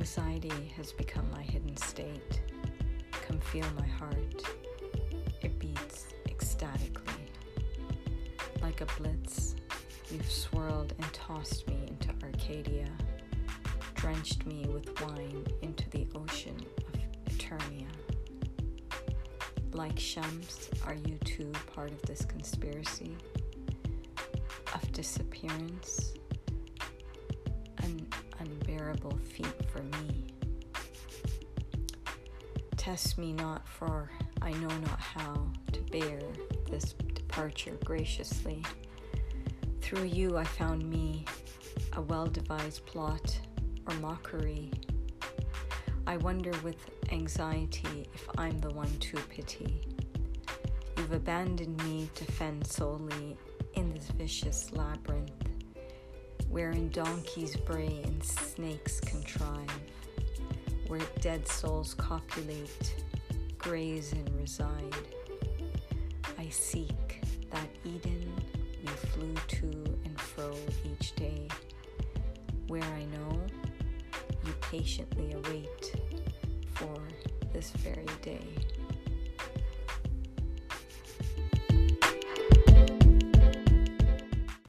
Eternity has become my hidden state. Come feel my heart. It beats ecstatically. Like a blitz, you've swirled and tossed me into Arcadia, drenched me with wine into the ocean of Eternia. Like Shams, are you too part of this conspiracy of disappearance? Unbearable feat for me. Test me not, for I know not how to bear this departure graciously. Through you, I found me a well devised plot or mockery. I wonder with anxiety if I'm the one to pity. You've abandoned me to fend solely in this vicious labyrinth, wherein donkeys bray and snakes contrive where dead souls copulate, graze, and reside. I seek that Eden we flew to and fro each day, where I know you patiently await for this very day.